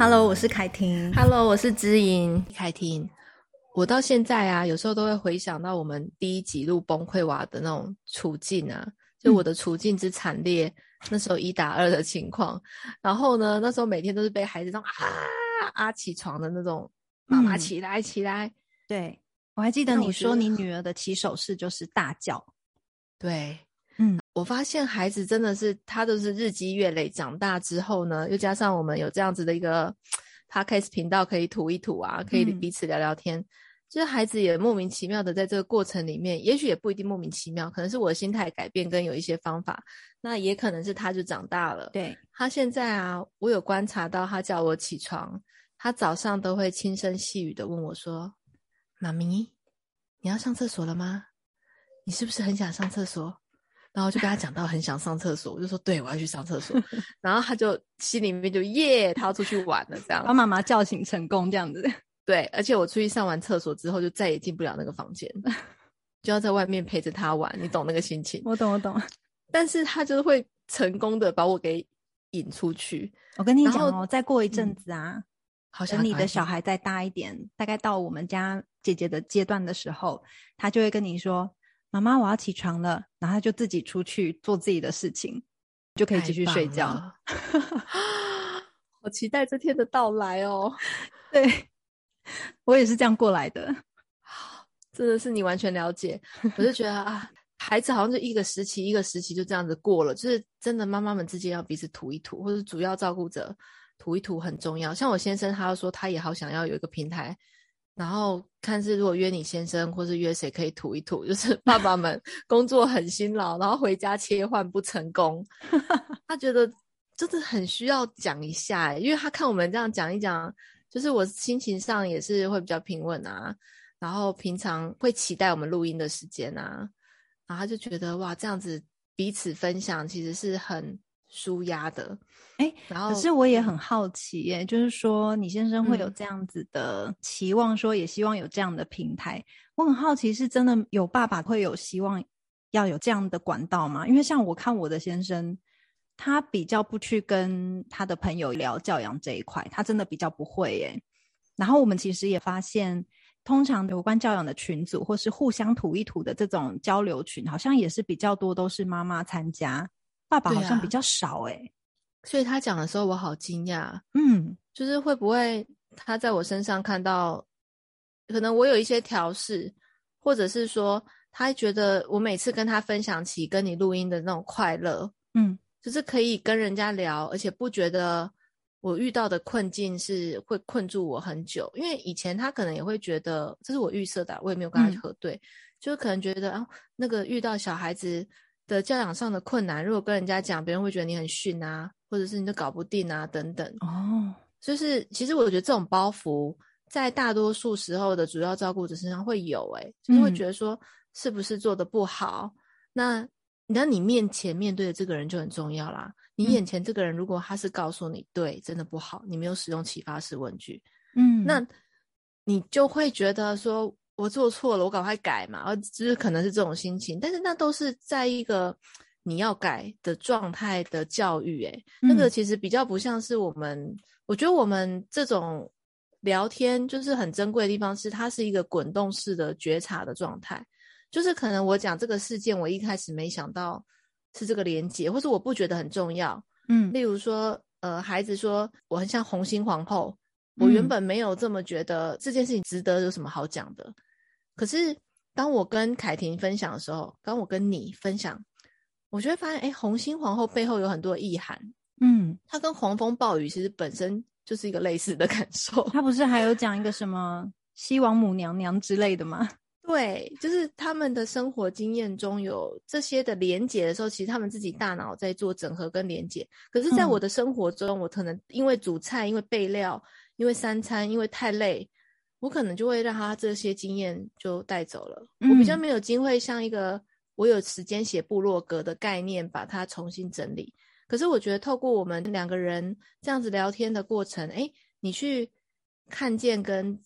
Hello，我是凯婷。Hello，我是知音。凯婷，我到现在啊，有时候都会回想到我们第一集录崩溃娃的那种处境啊，就我的处境之惨烈，嗯、那时候一打二的情况。然后呢，那时候每天都是被孩子这种啊啊起床的那种，妈妈起来、嗯、起来。对，我还记得你说你女儿的起手式就是大叫。对。嗯，我发现孩子真的是他都是日积月累长大之后呢，又加上我们有这样子的一个 podcast 频道可以吐一吐啊，可以彼此聊聊天，嗯、就是孩子也莫名其妙的在这个过程里面，也许也不一定莫名其妙，可能是我的心态改变跟有一些方法，那也可能是他就长大了。对，他现在啊，我有观察到他叫我起床，他早上都会轻声细语的问我说：“妈咪，你要上厕所了吗？你是不是很想上厕所？”然后就跟他讲到很想上厕所，我就说对，我要去上厕所。然后他就心里面就耶，他要出去玩了，这样把妈妈叫醒成功这样子。对，而且我出去上完厕所之后，就再也进不了那个房间，就要在外面陪着他玩，你懂那个心情？我懂，我懂。但是他就是会成功的把我给引出去。我跟你讲哦，再过一阵子啊，嗯、好像你的小孩再大一点，大概到我们家姐姐的阶段的时候，他就会跟你说。妈妈，我要起床了，然后他就自己出去做自己的事情，就可以继续睡觉。我期待这天的到来哦。对，我也是这样过来的，真的是你完全了解。我就觉得啊，孩子好像就一个时期一个时期就这样子过了，就是真的妈妈们之间要彼此吐一吐，或者主要照顾者吐一吐很重要。像我先生，他要说他也好想要有一个平台。然后看是如果约你先生，或是约谁可以吐一吐，就是爸爸们工作很辛劳，然后回家切换不成功，他觉得真的很需要讲一下，因为他看我们这样讲一讲，就是我心情上也是会比较平稳啊，然后平常会期待我们录音的时间啊，然后他就觉得哇，这样子彼此分享其实是很。舒压的，哎、欸，然后可是我也很好奇耶，就是说你先生会有这样子的期望，说也希望有这样的平台。嗯、我很好奇，是真的有爸爸会有希望要有这样的管道吗？因为像我看我的先生，他比较不去跟他的朋友聊教养这一块，他真的比较不会耶。然后我们其实也发现，通常有关教养的群组或是互相吐一吐的这种交流群，好像也是比较多都是妈妈参加。爸爸好像比较少哎、欸啊，所以他讲的时候我好惊讶。嗯，就是会不会他在我身上看到，可能我有一些调试，或者是说他觉得我每次跟他分享起跟你录音的那种快乐，嗯，就是可以跟人家聊，而且不觉得我遇到的困境是会困住我很久。因为以前他可能也会觉得，这是我预设的，我也没有跟他核对，嗯、就可能觉得啊，那个遇到小孩子。的教养上的困难，如果跟人家讲，别人会觉得你很逊啊，或者是你都搞不定啊，等等。哦，就是其实我觉得这种包袱在大多数时候的主要照顾者身上会有、欸，诶，就是会觉得说是不是做的不好？嗯、那那你面前面对的这个人就很重要啦。你眼前这个人，如果他是告诉你对，真的不好，你没有使用启发式问句，嗯，那你就会觉得说。我做错了，我赶快改嘛，而就是可能是这种心情，但是那都是在一个你要改的状态的教育，诶，那个其实比较不像是我们，嗯、我觉得我们这种聊天就是很珍贵的地方，是它是一个滚动式的觉察的状态，就是可能我讲这个事件，我一开始没想到是这个连接，或是我不觉得很重要，嗯，例如说，呃，孩子说我很像红心皇后，我原本没有这么觉得这件事情值得有什么好讲的。可是，当我跟凯婷分享的时候，当我跟你分享，我就会发现，哎，红心皇后背后有很多意涵。嗯，它跟狂风暴雨其实本身就是一个类似的感受。它不是还有讲一个什么西王母娘娘之类的吗？对，就是他们的生活经验中有这些的连结的时候，其实他们自己大脑在做整合跟连结。可是，在我的生活中，嗯、我可能因为煮菜，因为备料，因为三餐，因为太累。我可能就会让他这些经验就带走了。嗯、我比较没有机会像一个我有时间写部落格的概念，把它重新整理。可是我觉得透过我们两个人这样子聊天的过程，诶，你去看见跟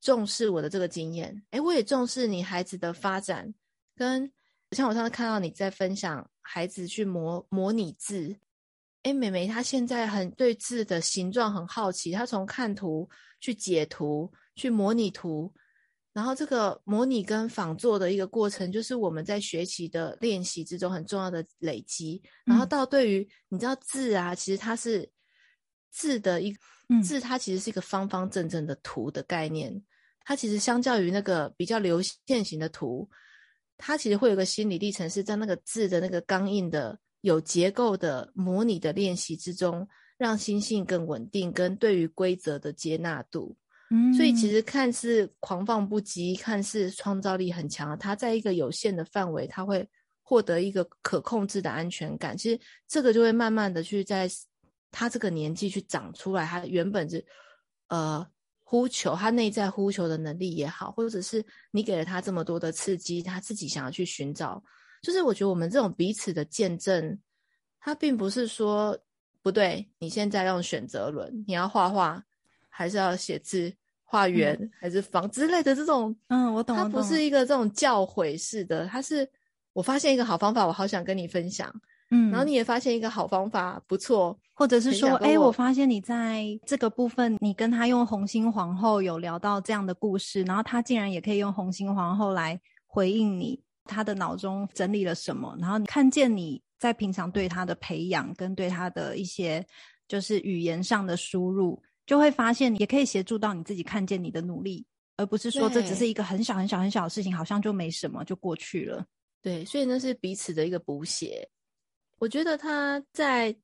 重视我的这个经验，诶，我也重视你孩子的发展。跟像我上次看到你在分享孩子去模模拟字，哎，妹妹她现在很对字的形状很好奇，她从看图去解图，去模拟图，然后这个模拟跟仿作的一个过程，就是我们在学习的练习之中很重要的累积。然后到对于、嗯、你知道字啊，其实它是字的一个字，它其实是一个方方正正的图的概念。它其实相较于那个比较流线型的图，它其实会有个心理历程，是在那个字的那个刚硬的。有结构的模拟的练习之中，让心性更稳定，跟对于规则的接纳度。嗯，所以其实看似狂放不羁，看似创造力很强，他在一个有限的范围，他会获得一个可控制的安全感。其实这个就会慢慢的去在他这个年纪去长出来，他原本是呃呼求，他内在呼求的能力也好，或者是你给了他这么多的刺激，他自己想要去寻找。就是我觉得我们这种彼此的见证，它并不是说不对。你现在用选择轮，你要画画，还是要写字、画圆、嗯，还是方之类的这种？嗯，我懂。它不是一个这种教诲式的，它是我发现一个好方法，我好想跟你分享。嗯，然后你也发现一个好方法，不错。或者是说，哎、欸，我发现你在这个部分，你跟他用红心皇后有聊到这样的故事，然后他竟然也可以用红心皇后来回应你。他的脑中整理了什么？然后你看见你在平常对他的培养，跟对他的一些就是语言上的输入，就会发现你也可以协助到你自己看见你的努力，而不是说这只是一个很小很小很小的事情，好像就没什么就过去了。对，所以那是彼此的一个补血。我觉得他在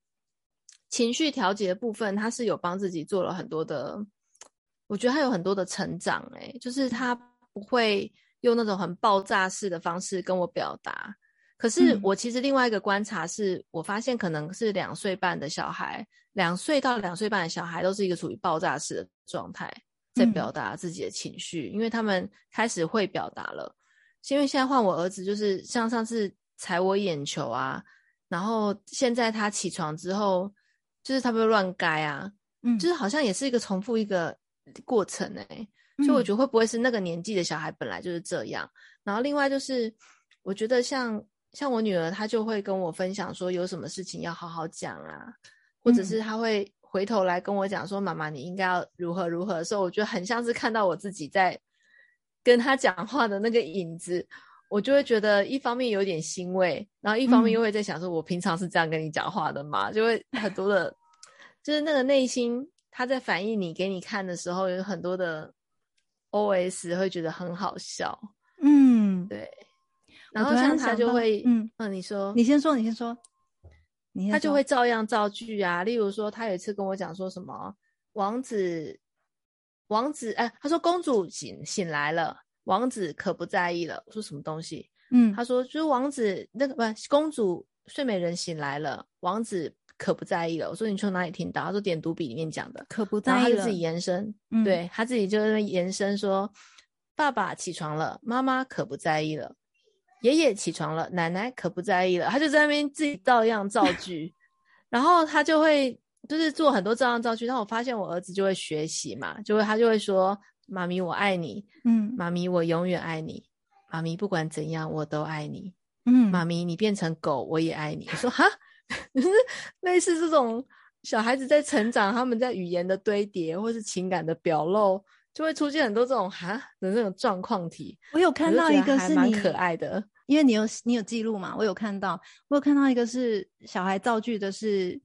情绪调节的部分，他是有帮自己做了很多的，我觉得他有很多的成长。哎，就是他不会。用那种很爆炸式的方式跟我表达，可是我其实另外一个观察是，我发现可能是两岁半的小孩，两岁到两岁半的小孩都是一个处于爆炸式的状态，在表达自己的情绪，因为他们开始会表达了。因为现在换我儿子，就是像上次踩我眼球啊，然后现在他起床之后，就是他会乱该啊，嗯，就是好像也是一个重复一个过程哎、欸。所以我觉得会不会是那个年纪的小孩本来就是这样？然后另外就是，我觉得像像我女儿，她就会跟我分享说有什么事情要好好讲啊，或者是她会回头来跟我讲说妈妈你应该要如何如何的时候，我觉得很像是看到我自己在跟她讲话的那个影子，我就会觉得一方面有点欣慰，然后一方面又会在想说，我平常是这样跟你讲话的嘛？就会很多的，就是那个内心他在反映你给你看的时候，有很多的。O.S. 会觉得很好笑，嗯，对。然后像他就会，嗯嗯，你说，你先说，你先说。你先说。他就会照样造句啊，例如说，他有一次跟我讲说什么，王子，王子，哎，他说公主醒醒来了，王子可不在意了。我说什么东西？嗯，他说就是王子那个不，公主睡美人醒来了，王子。可不在意了。我说你从哪里听到？他说点读笔里面讲的。可不在意了。然后他就自己延伸，嗯、对他自己就在那延伸说：“爸爸起床了，妈妈可不在意了；爷爷起床了，奶奶可不在意了。”他就在那边自己照样造句，然后他就会就是做很多照样造句。然后我发现我儿子就会学习嘛，就会他就会说：“妈咪我爱你，嗯，妈咪我永远爱你，妈咪不管怎样我都爱你，嗯，妈咪你变成狗我也爱你。”我说：“哈。”就是类似这种小孩子在成长，他们在语言的堆叠或是情感的表露，就会出现很多这种哈的那种状况题。我有看到一个是蛮可爱的，因为你有你有记录嘛？我有看到，我有看到一个是小孩造句的是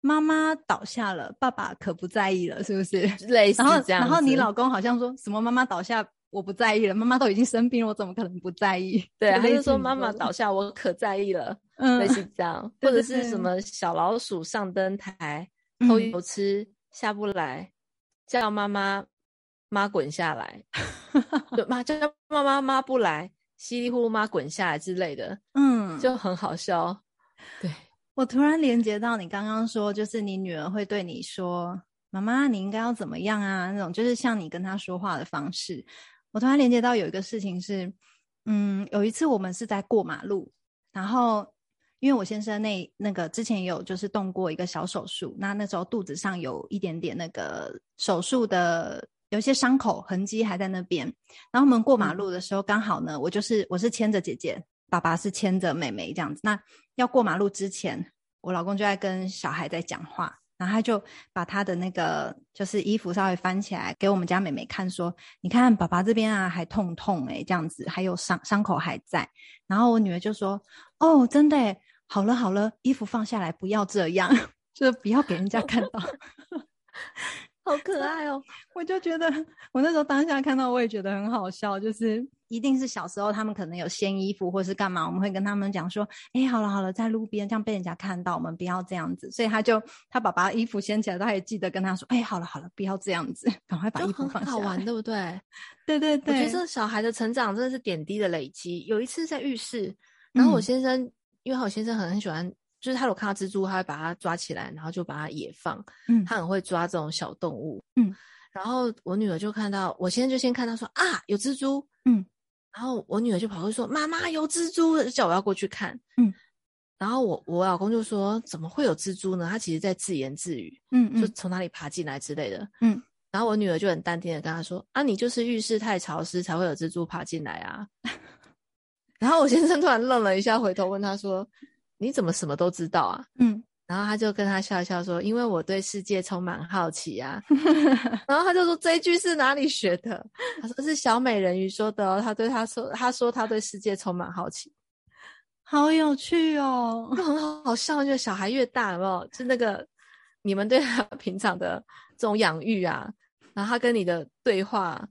妈妈倒下了，爸爸可不在意了，是不是？类似这样。然后然后你老公好像说什么妈妈倒下。我不在意了，妈妈都已经生病了，我怎么可能不在意？对，他就说妈妈倒下，我可在意了，嗯，类似这样，或者是什么小老鼠上灯台偷油吃下不来，叫妈妈妈滚下来，对，妈叫妈妈妈不来，稀里呼噜妈滚下来之类的，嗯，就很好笑。对，我突然连接到你刚刚说，就是你女儿会对你说：“妈妈，你应该要怎么样啊？”那种就是像你跟她说话的方式。我突然连接到有一个事情是，嗯，有一次我们是在过马路，然后因为我先生那那个之前有就是动过一个小手术，那那时候肚子上有一点点那个手术的有一些伤口痕迹还在那边，然后我们过马路的时候刚好呢，我就是我是牵着姐姐，爸爸是牵着妹妹这样子，那要过马路之前，我老公就在跟小孩在讲话，然后他就把他的那个就是衣服稍微翻起来给我们家妹妹看，说：“你看爸爸这边啊还痛痛诶，这样子还有伤伤口还在。”然后我女儿就说：“哦，真的诶，好了好了，衣服放下来，不要这样，就是不要给人家看到。”好 可爱哦！我就觉得，我那时候当下看到，我也觉得很好笑。就是一定是小时候他们可能有掀衣服或是干嘛，我们会跟他们讲说：“哎、欸，好了好了，在路边这样被人家看到，我们不要这样子。”所以他就他把把衣服掀起来，他也记得跟他说：“哎、欸，好了好了，不要这样子，赶快把衣服放下来。”好玩，对不对？对对对，我觉得这小孩的成长真的是点滴的累积。有一次在浴室，然后我先生，嗯、因为我先生很很喜欢。就是他有看到蜘蛛，他会把它抓起来，然后就把它野放。嗯，他很会抓这种小动物。嗯，然后我女儿就看到，我先生就先看到说啊有蜘蛛。嗯，然后我女儿就跑过去说妈妈有蜘蛛，就叫我要过去看。嗯，然后我我老公就说怎么会有蜘蛛呢？他其实在自言自语。嗯嗯，就从哪里爬进来之类的。嗯，然后我女儿就很淡定的跟他说啊，你就是浴室太潮湿才会有蜘蛛爬进来啊。然后我先生突然愣了一下，回头问他说。你怎么什么都知道啊？嗯，然后他就跟他笑笑说：“因为我对世界充满好奇啊。”然后他就说：“这一句是哪里学的？”他说：“是小美人鱼说的哦。”他对他说：“他说他对世界充满好奇，好有趣哦，就很好笑。就小孩越大，有没有？就那个你们对他 平常的这种养育啊，然后他跟你的对话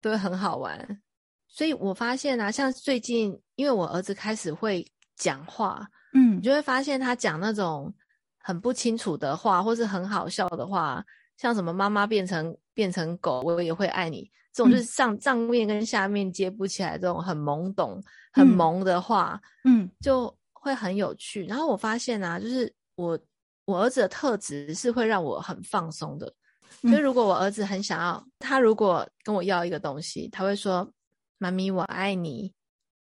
都会很好玩。所以我发现啊，像最近，因为我儿子开始会讲话。嗯，你就会发现他讲那种很不清楚的话，或是很好笑的话，像什么“妈妈变成变成狗，我也会爱你”这种，就是上上面跟下面接不起来这种很懵懂、很萌的话，嗯，就会很有趣。然后我发现啊，就是我我儿子的特质是会让我很放松的。就如果我儿子很想要，他如果跟我要一个东西，他会说：“妈咪，我爱你。”“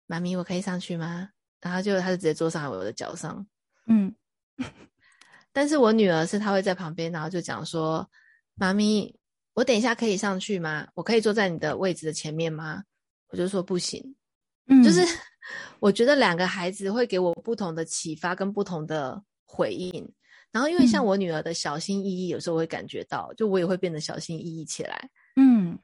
妈咪，我可以上去吗？”然后就他就直接坐上我的脚上，嗯，但是我女儿是她会在旁边，然后就讲说：“妈咪，我等一下可以上去吗？我可以坐在你的位置的前面吗？”我就说不行，嗯，就是 我觉得两个孩子会给我不同的启发跟不同的回应。然后因为像我女儿的小心翼翼，有时候我会感觉到，就我也会变得小心翼翼起来，嗯。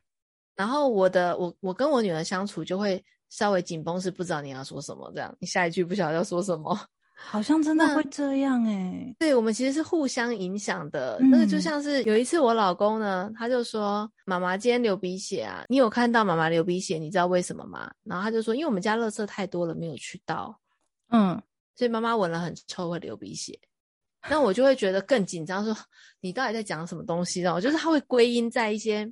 然后我的我我跟我女儿相处就会。稍微紧绷是不知道你要说什么，这样你下一句不晓得要说什么，好像真的会这样哎、欸。对，我们其实是互相影响的。嗯、那个就像是有一次我老公呢，他就说：“妈妈今天流鼻血啊，你有看到妈妈流鼻血？你知道为什么吗？”然后他就说：“因为我们家垃圾太多了，没有去倒。”嗯，所以妈妈闻了很臭，会流鼻血。那我就会觉得更紧张，说：“你到底在讲什么东西？”然后就是他会归因在一些。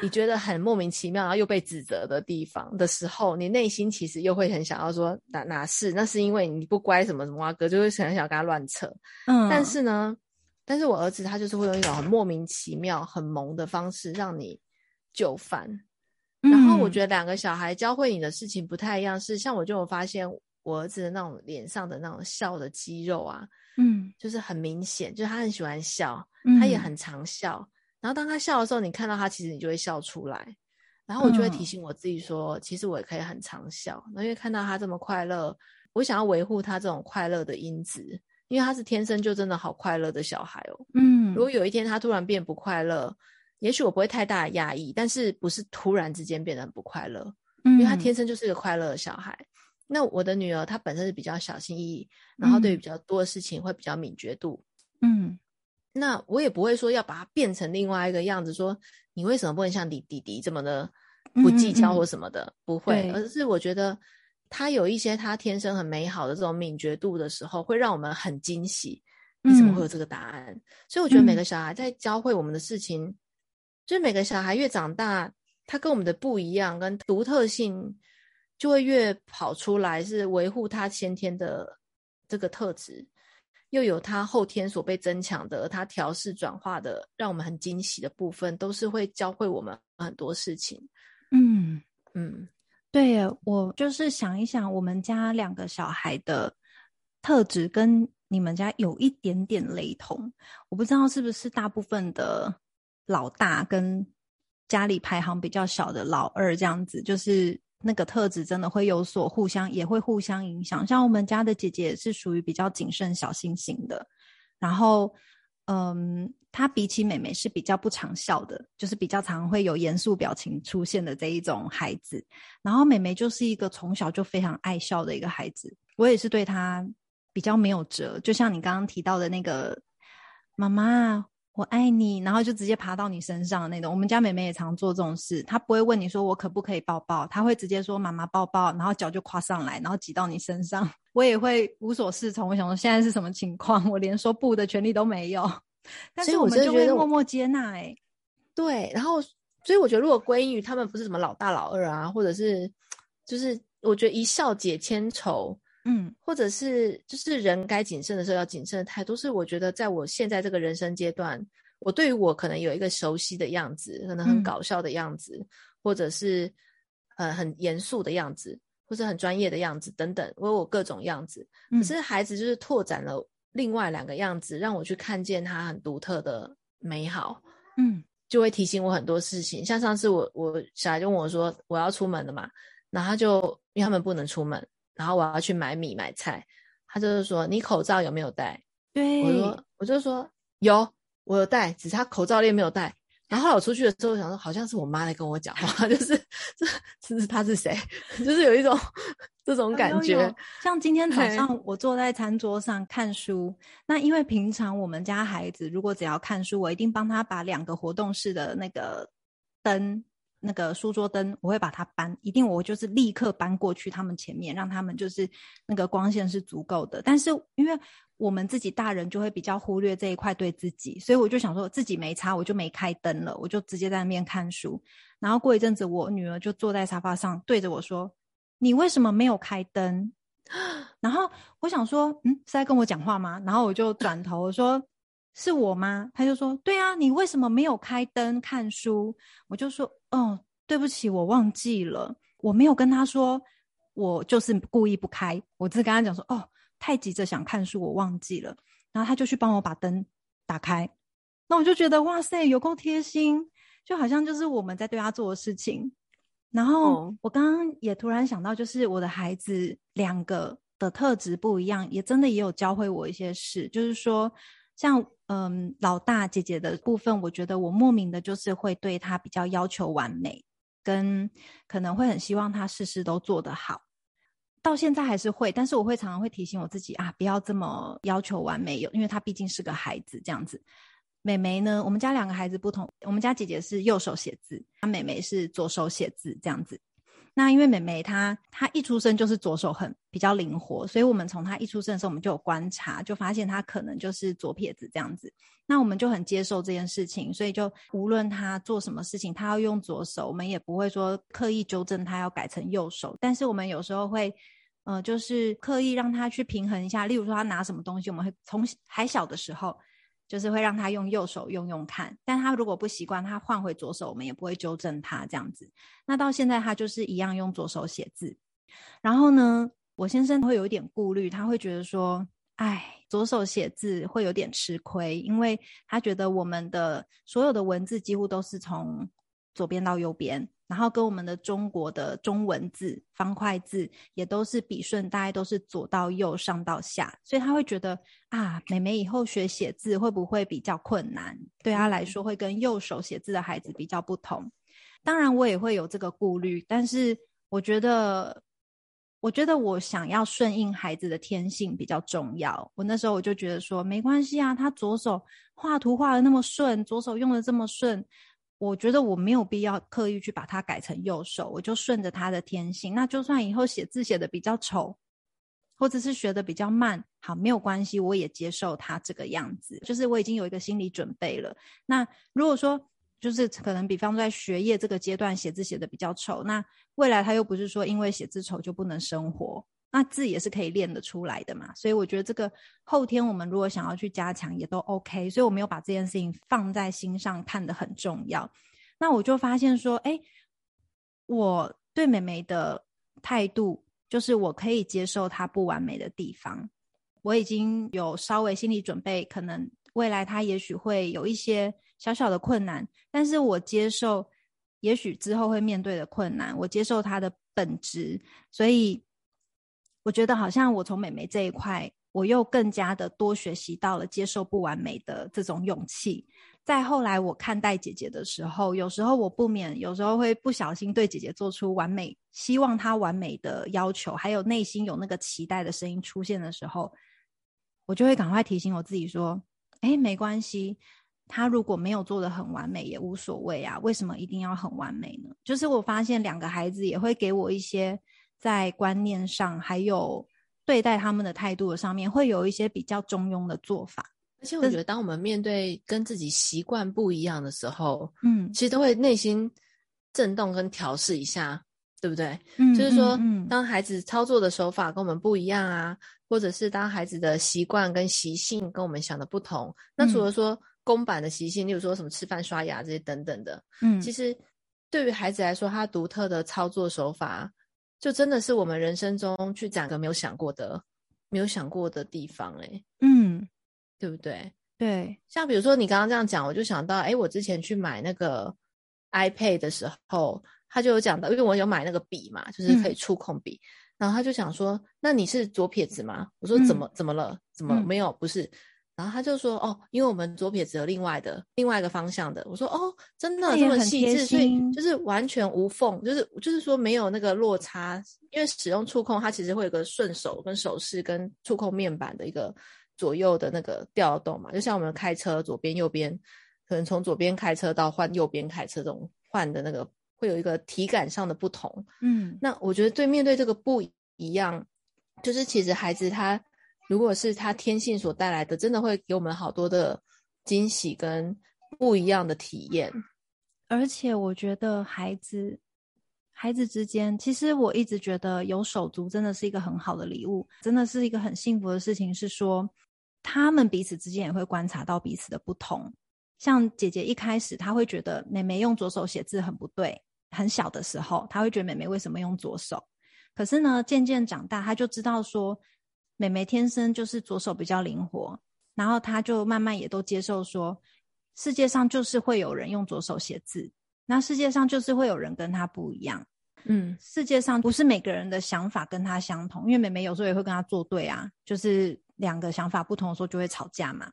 你觉得很莫名其妙，然后又被指责的地方的时候，你内心其实又会很想要说哪哪是？那是因为你不乖什么什么啊，哥就会很想跟他乱扯。嗯，但是呢，但是我儿子他就是会用一种很莫名其妙、很萌的方式让你就范。然后我觉得两个小孩教会你的事情不太一样，是像我就有发现我儿子的那种脸上的那种笑的肌肉啊，嗯，就是很明显，就是他很喜欢笑，他也很常笑。然后当他笑的时候，你看到他，其实你就会笑出来。然后我就会提醒我自己说，嗯、其实我也可以很常笑。那因为看到他这么快乐，我想要维护他这种快乐的因子，因为他是天生就真的好快乐的小孩哦。嗯，如果有一天他突然变不快乐，也许我不会太大的压抑，但是不是突然之间变得很不快乐，因为他天生就是一个快乐的小孩。嗯、那我的女儿她本身是比较小心翼翼，然后对于比较多的事情会比较敏觉度。嗯。那我也不会说要把它变成另外一个样子，说你为什么不能像你弟弟这么的不计较或什么的，嗯嗯不会，而是我觉得他有一些他天生很美好的这种敏觉度的时候，会让我们很惊喜。你怎么会有这个答案？嗯、所以我觉得每个小孩在教会我们的事情，嗯、就是每个小孩越长大，他跟我们的不一样，跟独特性就会越跑出来，是维护他先天的这个特质。又有他后天所被增强的，他调试转化的，让我们很惊喜的部分，都是会教会我们很多事情。嗯嗯，对耶，我就是想一想，我们家两个小孩的特质跟你们家有一点点雷同。我不知道是不是大部分的老大跟家里排行比较小的老二这样子，就是那个特质真的会有所互相，也会互相影响。像我们家的姐姐是属于比较谨慎小心型的，然后，嗯，她比起妹妹是比较不常笑的，就是比较常会有严肃表情出现的这一种孩子。然后妹妹就是一个从小就非常爱笑的一个孩子，我也是对她比较没有辙。就像你刚刚提到的那个妈妈。我爱你，然后就直接爬到你身上那种。我们家妹妹也常做这种事，她不会问你说我可不可以抱抱，她会直接说妈妈抱抱，然后脚就跨上来，然后挤到你身上。我也会无所适从，我想说现在是什么情况？我连说不的权利都没有。但是我们就会默默接纳、欸。哎，对，然后所以我觉得如果归因于他们不是什么老大老二啊，或者是就是我觉得一笑解千愁。嗯，或者是就是人该谨慎的时候要谨慎的态度，是我觉得在我现在这个人生阶段，我对于我可能有一个熟悉的样子，可能很搞笑的样子，嗯、或者是呃很严肃的样子，或者很专业的样子等等，我有各种样子。可是孩子就是拓展了另外两个样子，让我去看见他很独特的美好。嗯，就会提醒我很多事情。像上次我我小孩就问我说我要出门了嘛，然后他就因为他们不能出门。然后我要去买米买菜，他就是说，你口罩有没有戴？对，我说我就说有，我有戴，只是他口罩链没有戴。然后我出去的时候，我想说好像是我妈在跟我讲话，就是 这这是他是谁？就是有一种这种感觉。有有像今天早上我坐在餐桌上看书，那因为平常我们家孩子如果只要看书，我一定帮他把两个活动室的那个灯。那个书桌灯，我会把它搬，一定我就是立刻搬过去他们前面，让他们就是那个光线是足够的。但是因为我们自己大人就会比较忽略这一块对自己，所以我就想说自己没差，我就没开灯了，我就直接在那边看书。然后过一阵子，我女儿就坐在沙发上对着我说：“你为什么没有开灯？” 然后我想说：“嗯，是在跟我讲话吗？”然后我就转头我说。是我吗？他就说：“对啊，你为什么没有开灯看书？”我就说：“哦，对不起，我忘记了，我没有跟他说，我就是故意不开。我只是跟他讲说：‘哦，太急着想看书，我忘记了。’然后他就去帮我把灯打开。那我就觉得哇塞，有够贴心，就好像就是我们在对他做的事情。然后我刚刚也突然想到，就是我的孩子两个的特质不一样，也真的也有教会我一些事，就是说。”像嗯，老大姐姐的部分，我觉得我莫名的就是会对她比较要求完美，跟可能会很希望她事事都做得好。到现在还是会，但是我会常常会提醒我自己啊，不要这么要求完美，有因为她毕竟是个孩子这样子。妹妹呢，我们家两个孩子不同，我们家姐姐是右手写字，她妹妹是左手写字这样子。那因为妹妹她她一出生就是左手很比较灵活，所以我们从她一出生的时候，我们就有观察，就发现她可能就是左撇子这样子。那我们就很接受这件事情，所以就无论她做什么事情，她要用左手，我们也不会说刻意纠正她要改成右手。但是我们有时候会，呃，就是刻意让她去平衡一下。例如说她拿什么东西，我们会从还小的时候。就是会让他用右手用用看，但他如果不习惯，他换回左手，我们也不会纠正他这样子。那到现在他就是一样用左手写字。然后呢，我先生会有一点顾虑，他会觉得说，哎，左手写字会有点吃亏，因为他觉得我们的所有的文字几乎都是从左边到右边。然后跟我们的中国的中文字方块字也都是笔顺，大概都是左到右、上到下，所以他会觉得啊，妹妹以后学写字会不会比较困难？对他来说，会跟右手写字的孩子比较不同。当然，我也会有这个顾虑，但是我觉得，我觉得我想要顺应孩子的天性比较重要。我那时候我就觉得说，没关系啊，他左手画图画的那么顺，左手用的这么顺。我觉得我没有必要刻意去把它改成右手，我就顺着他的天性。那就算以后写字写得比较丑，或者是学得比较慢，好，没有关系，我也接受他这个样子。就是我已经有一个心理准备了。那如果说就是可能，比方说在学业这个阶段写字写得比较丑，那未来他又不是说因为写字丑就不能生活。那字也是可以练得出来的嘛，所以我觉得这个后天我们如果想要去加强，也都 OK。所以我没有把这件事情放在心上，看得很重要。那我就发现说，哎，我对妹妹的态度就是我可以接受她不完美的地方。我已经有稍微心理准备，可能未来她也许会有一些小小的困难，但是我接受。也许之后会面对的困难，我接受她的本质，所以我觉得好像我从妹妹这一块，我又更加的多学习到了接受不完美的这种勇气。再后来，我看待姐姐的时候，有时候我不免，有时候会不小心对姐姐做出完美，希望她完美的要求，还有内心有那个期待的声音出现的时候，我就会赶快提醒我自己说：“哎，没关系。”她如果没有做得很完美也无所谓啊，为什么一定要很完美呢？就是我发现两个孩子也会给我一些在观念上，还有对待他们的态度的上面，会有一些比较中庸的做法。而且我觉得，当我们面对跟自己习惯不一样的时候，嗯，其实都会内心震动跟调试一下，对不对？嗯，就是说，嗯，当孩子操作的手法跟我们不一样啊，或者是当孩子的习惯跟习性跟我们想的不同，那除了说。公版的习性，例如说什么吃饭、刷牙这些等等的，嗯，其实对于孩子来说，他独特的操作手法，就真的是我们人生中去讲个没有想过的、没有想过的地方，哎，嗯，对不对？对，像比如说你刚刚这样讲，我就想到，哎，我之前去买那个 iPad 的时候，他就有讲到，因为我有买那个笔嘛，就是可以触控笔，嗯、然后他就想说，那你是左撇子吗？我说怎么、嗯、怎么了？怎么没有？不是。然后他就说：“哦，因为我们左撇子有另外的另外一个方向的。”我说：“哦，真的这么细致，所以就是完全无缝，就是就是说没有那个落差。因为使用触控，它其实会有个顺手跟手势跟触控面板的一个左右的那个调动嘛。就像我们开车左边右边，可能从左边开车到换右边开车这种换的那个，会有一个体感上的不同。嗯，那我觉得对面对这个不一样，就是其实孩子他。”如果是他天性所带来的，真的会给我们好多的惊喜跟不一样的体验。而且我觉得孩子孩子之间，其实我一直觉得有手足真的是一个很好的礼物，真的是一个很幸福的事情。是说他们彼此之间也会观察到彼此的不同。像姐姐一开始，她会觉得妹妹用左手写字很不对，很小的时候，她会觉得妹妹为什么用左手？可是呢，渐渐长大，她就知道说。妹妹天生就是左手比较灵活，然后她就慢慢也都接受说，世界上就是会有人用左手写字，那世界上就是会有人跟她不一样，嗯，世界上不是每个人的想法跟她相同，因为妹妹有时候也会跟她作对啊，就是两个想法不同的时候就会吵架嘛。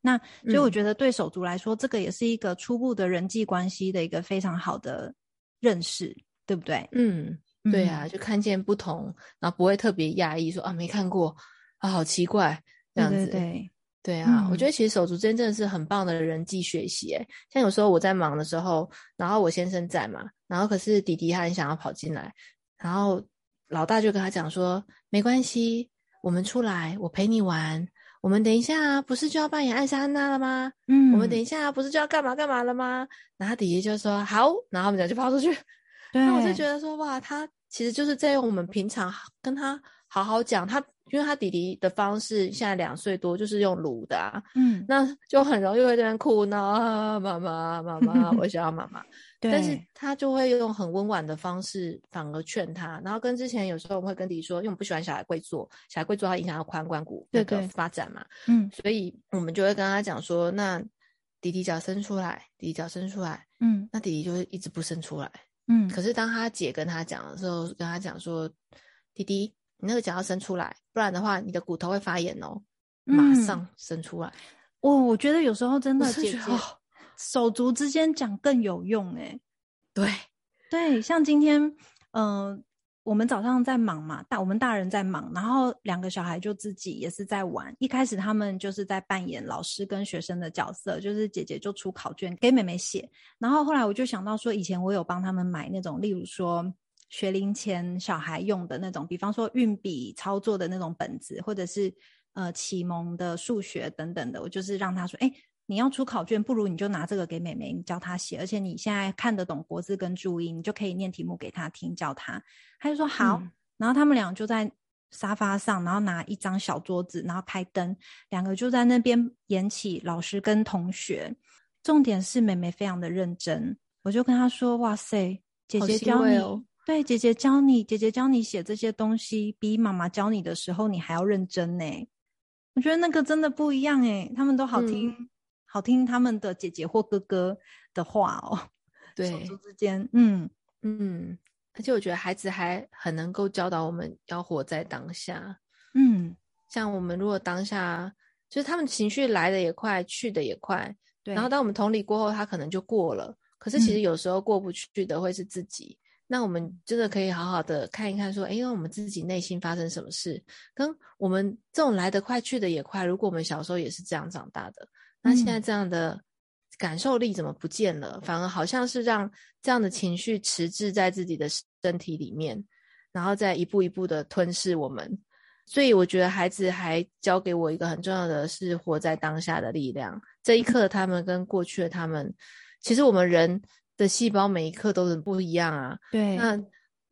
那所以我觉得对手足来说，这个也是一个初步的人际关系的一个非常好的认识，对不对？嗯。对啊，就看见不同，然后不会特别压抑，说啊没看过啊，好奇怪这样子。对对对，对啊，嗯、我觉得其实手足之间真的是很棒的人际学习。诶，像有时候我在忙的时候，然后我先生在嘛，然后可是弟弟他很想要跑进来，然后老大就跟他讲说，没关系，我们出来，我陪你玩。我们等一下不是就要扮演艾莎安娜了吗？嗯，我们等一下不是就要干嘛干嘛了吗？然后弟弟就说好，然后我们俩就跑出去。对，那我就觉得说哇，他。其实就是在用我们平常跟他好好讲，他因为他弟弟的方式现在两岁多，就是用撸的啊，嗯，那就很容易会在那边哭闹啊，妈妈妈妈，我想要妈妈。对，但是他就会用很温婉的方式，反而劝他。然后跟之前有时候我们会跟弟弟说，因为我们不喜欢小孩跪坐，小孩跪坐他影响到髋关骨那个发展嘛，嗯，所以我们就会跟他讲说，那弟弟脚伸出来，弟弟脚伸出来，嗯，那弟弟就会一直不伸出来。嗯，可是当他姐跟他讲的时候，跟他讲说：“弟弟，你那个脚要伸出来，不然的话，你的骨头会发炎哦。”马上伸出来。我、我觉得有时候真的姐姐手足之间讲更有用诶。对对，像今天，嗯、呃。我们早上在忙嘛，大我们大人在忙，然后两个小孩就自己也是在玩。一开始他们就是在扮演老师跟学生的角色，就是姐姐就出考卷给妹妹写。然后后来我就想到说，以前我有帮他们买那种，例如说学龄前小孩用的那种，比方说运笔操作的那种本子，或者是呃启蒙的数学等等的，我就是让他说，哎。你要出考卷，不如你就拿这个给妹妹，你教她写。而且你现在看得懂国字跟注音，你就可以念题目给她听，教她。她就说好。嗯、然后他们俩就在沙发上，然后拿一张小桌子，然后开灯，两个就在那边演起老师跟同学。重点是妹妹非常的认真，我就跟她说：“哇塞，姐姐教你，哦、对，姐姐教你，姐姐教你写这些东西，比妈妈教你的时候你还要认真呢。”我觉得那个真的不一样诶，他们都好听。嗯好听他们的姐姐或哥哥的话哦，对，手足之间，嗯嗯，而且我觉得孩子还很能够教导我们要活在当下。嗯，像我们如果当下，就是他们情绪来的也快，去的也快。对。然后当我们同理过后，他可能就过了。可是其实有时候过不去的会是自己。嗯、那我们真的可以好好的看一看，说，哎，那我们自己内心发生什么事？跟我们这种来得快去的也快，如果我们小时候也是这样长大的，那现在这样的感受力怎么不见了？嗯、反而好像是让这样的情绪迟滞在自己的身体里面，然后再一步一步的吞噬我们。所以我觉得孩子还教给我一个很重要的是活在当下的力量。这一刻，他们跟过去的他们，其实我们人的细胞每一刻都是不一样啊。对。那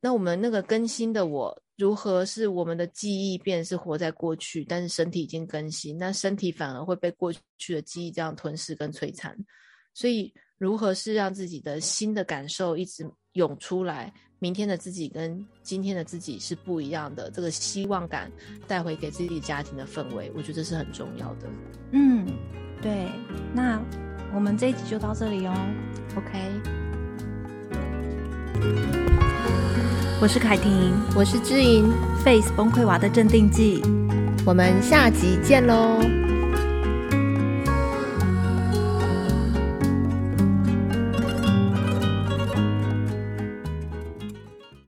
那我们那个更新的我，如何是我们的记忆变是活在过去，但是身体已经更新，那身体反而会被过去的记忆这样吞噬跟摧残。所以，如何是让自己的新的感受一直涌出来？明天的自己跟今天的自己是不一样的，这个希望感带回给自己家庭的氛围，我觉得是很重要的。嗯，对。那我们这一集就到这里哦。OK。我是凯婷，我是知音，Face 崩溃娃的镇定剂。我们下集见喽。